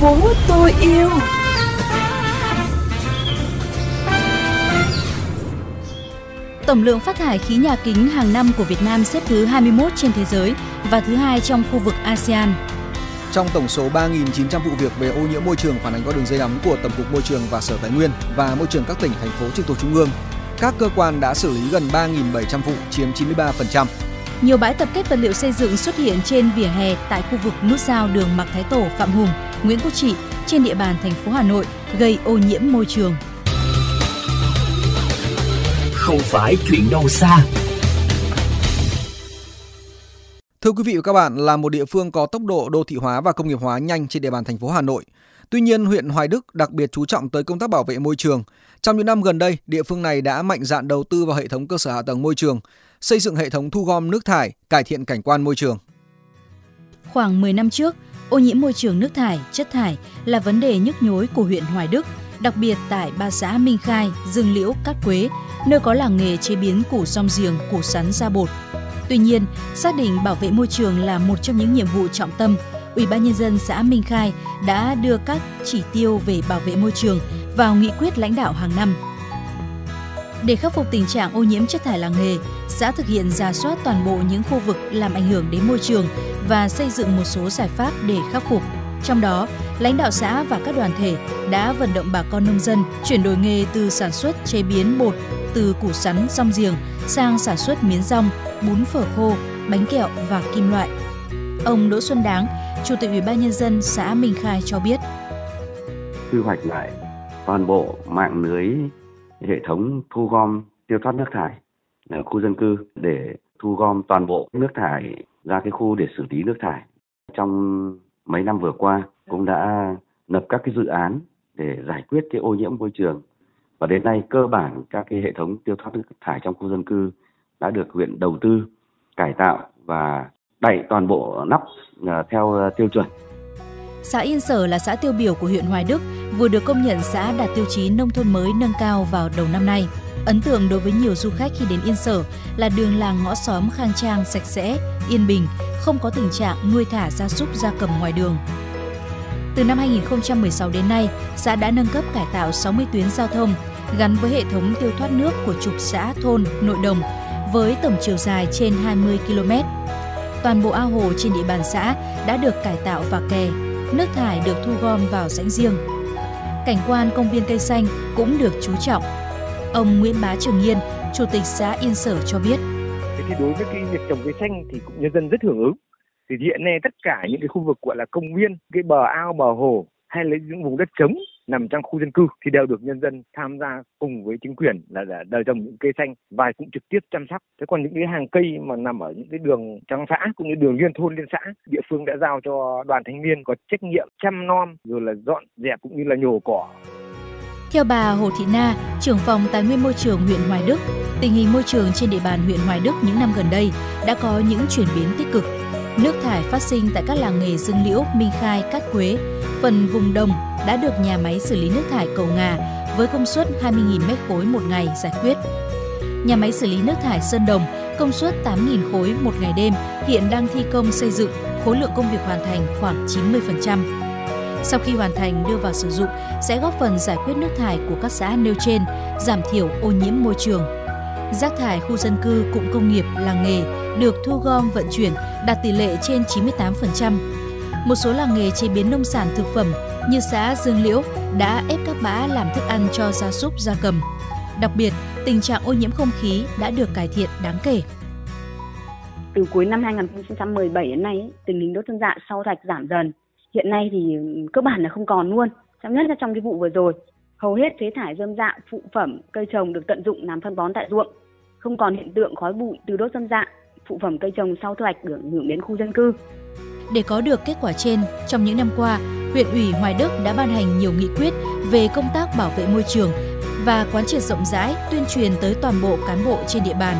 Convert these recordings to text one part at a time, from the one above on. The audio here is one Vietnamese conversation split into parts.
phố tôi yêu Tổng lượng phát thải khí nhà kính hàng năm của Việt Nam xếp thứ 21 trên thế giới và thứ hai trong khu vực ASEAN. Trong tổng số 3.900 vụ việc về ô nhiễm môi trường phản ánh qua đường dây nóng của Tổng cục Môi trường và Sở Tài nguyên và Môi trường các tỉnh, thành phố trực thuộc Trung ương, các cơ quan đã xử lý gần 3.700 vụ, chiếm 93%. Nhiều bãi tập kết vật liệu xây dựng xuất hiện trên vỉa hè tại khu vực nút giao đường Mạc Thái Tổ, Phạm Hùng, Nguyễn Quốc Trị trên địa bàn thành phố Hà Nội gây ô nhiễm môi trường. Không phải chuyện đâu xa. Thưa quý vị và các bạn, là một địa phương có tốc độ đô thị hóa và công nghiệp hóa nhanh trên địa bàn thành phố Hà Nội. Tuy nhiên, huyện Hoài Đức đặc biệt chú trọng tới công tác bảo vệ môi trường. Trong những năm gần đây, địa phương này đã mạnh dạn đầu tư vào hệ thống cơ sở hạ tầng môi trường, xây dựng hệ thống thu gom nước thải, cải thiện cảnh quan môi trường. Khoảng 10 năm trước, ô nhiễm môi trường nước thải, chất thải là vấn đề nhức nhối của huyện Hoài Đức, đặc biệt tại ba xã Minh Khai, Dương Liễu, Cát Quế, nơi có làng nghề chế biến củ rong giềng, củ sắn ra bột. Tuy nhiên, xác định bảo vệ môi trường là một trong những nhiệm vụ trọng tâm, Ủy ban nhân dân xã Minh Khai đã đưa các chỉ tiêu về bảo vệ môi trường vào nghị quyết lãnh đạo hàng năm. Để khắc phục tình trạng ô nhiễm chất thải làng nghề, xã thực hiện ra soát toàn bộ những khu vực làm ảnh hưởng đến môi trường và xây dựng một số giải pháp để khắc phục. Trong đó, lãnh đạo xã và các đoàn thể đã vận động bà con nông dân chuyển đổi nghề từ sản xuất chế biến bột từ củ sắn rong giềng sang sản xuất miến rong, bún phở khô, bánh kẹo và kim loại. Ông Đỗ Xuân Đáng, Chủ tịch Ủy ban nhân dân xã Minh Khai cho biết: quy hoạch lại toàn bộ mạng lưới hệ thống thu gom tiêu thoát nước thải ở khu dân cư để thu gom toàn bộ nước thải ra cái khu để xử lý nước thải. Trong mấy năm vừa qua cũng đã lập các cái dự án để giải quyết cái ô nhiễm môi trường và đến nay cơ bản các cái hệ thống tiêu thoát nước thải trong khu dân cư đã được huyện đầu tư cải tạo và đậy toàn bộ nắp à, theo tiêu chuẩn. Xã Yên Sở là xã tiêu biểu của huyện Hoài Đức, vừa được công nhận xã đạt tiêu chí nông thôn mới nâng cao vào đầu năm nay. Ấn tượng đối với nhiều du khách khi đến Yên Sở là đường làng ngõ xóm khang trang, sạch sẽ, yên bình, không có tình trạng nuôi thả gia súc gia cầm ngoài đường. Từ năm 2016 đến nay, xã đã nâng cấp cải tạo 60 tuyến giao thông gắn với hệ thống tiêu thoát nước của trục xã, thôn, nội đồng với tổng chiều dài trên 20 km. Toàn bộ ao hồ trên địa bàn xã đã được cải tạo và kè, nước thải được thu gom vào rãnh riêng. Cảnh quan công viên cây xanh cũng được chú trọng. Ông Nguyễn Bá Trường Nhiên, Chủ tịch xã Yên Sở cho biết. Thì đối với cái việc trồng cây xanh thì cũng nhân dân rất hưởng ứng. Thì hiện nay tất cả những cái khu vực gọi là công viên, cái bờ ao, bờ hồ hay là những vùng đất trống nằm trong khu dân cư thì đều được nhân dân tham gia cùng với chính quyền là đời trồng những cây xanh và cũng trực tiếp chăm sóc. Thế còn những cái hàng cây mà nằm ở những cái đường trong xã cũng như đường liên thôn liên xã, địa phương đã giao cho đoàn thanh niên có trách nhiệm chăm nom rồi là dọn dẹp cũng như là nhổ cỏ theo bà Hồ Thị Na, trưởng phòng Tài nguyên môi trường huyện Hoài Đức, tình hình môi trường trên địa bàn huyện Hoài Đức những năm gần đây đã có những chuyển biến tích cực. Nước thải phát sinh tại các làng nghề Dương Liễu, Minh Khai, Cát Quế, phần vùng đồng đã được nhà máy xử lý nước thải Cầu Ngà với công suất 20.000 m khối một ngày giải quyết. Nhà máy xử lý nước thải Sơn Đồng công suất 8.000 khối một ngày đêm hiện đang thi công xây dựng, khối lượng công việc hoàn thành khoảng 90%. Sau khi hoàn thành đưa vào sử dụng sẽ góp phần giải quyết nước thải của các xã nêu trên, giảm thiểu ô nhiễm môi trường. Rác thải khu dân cư, cụm công nghiệp, làng nghề được thu gom vận chuyển đạt tỷ lệ trên 98%. Một số làng nghề chế biến nông sản thực phẩm như xã Dương Liễu đã ép các bã làm thức ăn cho gia súc gia cầm. Đặc biệt, tình trạng ô nhiễm không khí đã được cải thiện đáng kể. Từ cuối năm 2017 đến nay, tình hình đốt chân dạ sau thạch giảm dần. Hiện nay thì cơ bản là không còn luôn. Trong nhất là trong cái vụ vừa rồi, hầu hết phế thải dơm dạ, phụ phẩm, cây trồng được tận dụng làm phân bón tại ruộng. Không còn hiện tượng khói bụi từ đốt dơm dạ, phụ phẩm cây trồng sau thu hoạch ảnh hưởng đến khu dân cư. Để có được kết quả trên, trong những năm qua, huyện ủy Hoài Đức đã ban hành nhiều nghị quyết về công tác bảo vệ môi trường và quán triệt rộng rãi tuyên truyền tới toàn bộ cán bộ trên địa bàn.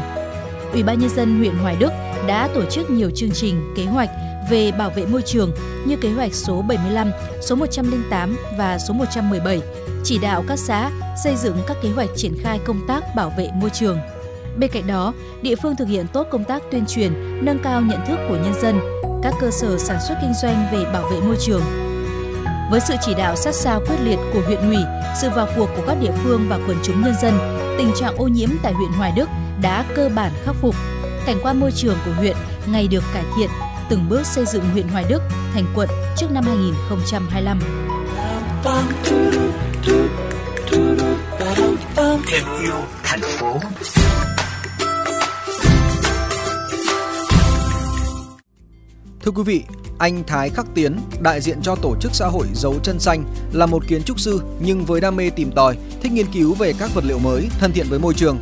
Ủy ban nhân dân huyện Hoài Đức đã tổ chức nhiều chương trình, kế hoạch về bảo vệ môi trường như kế hoạch số 75, số 108 và số 117, chỉ đạo các xã xây dựng các kế hoạch triển khai công tác bảo vệ môi trường. Bên cạnh đó, địa phương thực hiện tốt công tác tuyên truyền, nâng cao nhận thức của nhân dân, các cơ sở sản xuất kinh doanh về bảo vệ môi trường. Với sự chỉ đạo sát sao quyết liệt của huyện ủy, sự vào cuộc của các địa phương và quần chúng nhân dân, tình trạng ô nhiễm tại huyện Hoài Đức đã cơ bản khắc phục. Cảnh quan môi trường của huyện ngày được cải thiện, từng bước xây dựng huyện Hoài Đức thành quận trước năm 2025 thêm yêu thành phố Thưa quý vị, anh Thái Khắc Tiến, đại diện cho tổ chức xã hội Dấu Chân Xanh, là một kiến trúc sư nhưng với đam mê tìm tòi, thích nghiên cứu về các vật liệu mới, thân thiện với môi trường.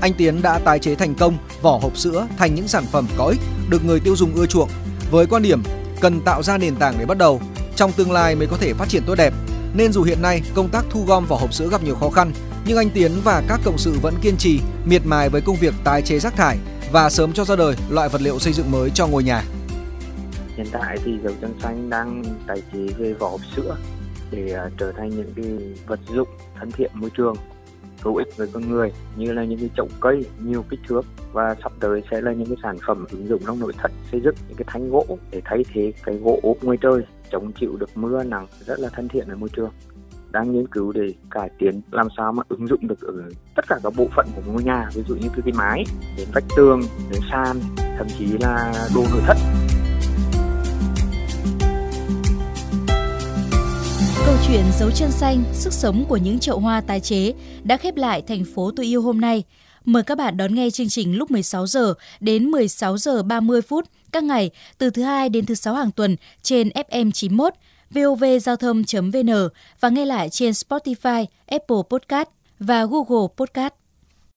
Anh Tiến đã tái chế thành công vỏ hộp sữa thành những sản phẩm có ích được người tiêu dùng ưa chuộng. Với quan điểm cần tạo ra nền tảng để bắt đầu, trong tương lai mới có thể phát triển tốt đẹp. Nên dù hiện nay công tác thu gom vỏ hộp sữa gặp nhiều khó khăn, nhưng anh Tiến và các cộng sự vẫn kiên trì, miệt mài với công việc tái chế rác thải và sớm cho ra đời loại vật liệu xây dựng mới cho ngôi nhà. Hiện tại thì dầu chân xanh đang tái chế về vỏ hộp sữa để à, trở thành những cái vật dụng thân thiện môi trường hữu ích với con người như là những cái chậu cây nhiều kích thước và sắp tới sẽ là những cái sản phẩm ứng dụng trong nội thất xây dựng những cái thanh gỗ để thay thế cái gỗ ốp ngoài trời chống chịu được mưa nắng rất là thân thiện với môi trường đang nghiên cứu để cải tiến làm sao mà ứng dụng được ở tất cả các bộ phận của ngôi nhà ví dụ như từ cái mái đến vách tường đến sàn thậm chí là đồ nội thất Câu chuyện dấu chân xanh, sức sống của những chậu hoa tái chế đã khép lại thành phố tôi yêu hôm nay. Mời các bạn đón nghe chương trình lúc 16 giờ đến 16 giờ 30 phút các ngày từ thứ hai đến thứ sáu hàng tuần trên FM 91 vovgiao thông.vn và nghe lại trên Spotify, Apple Podcast và Google Podcast.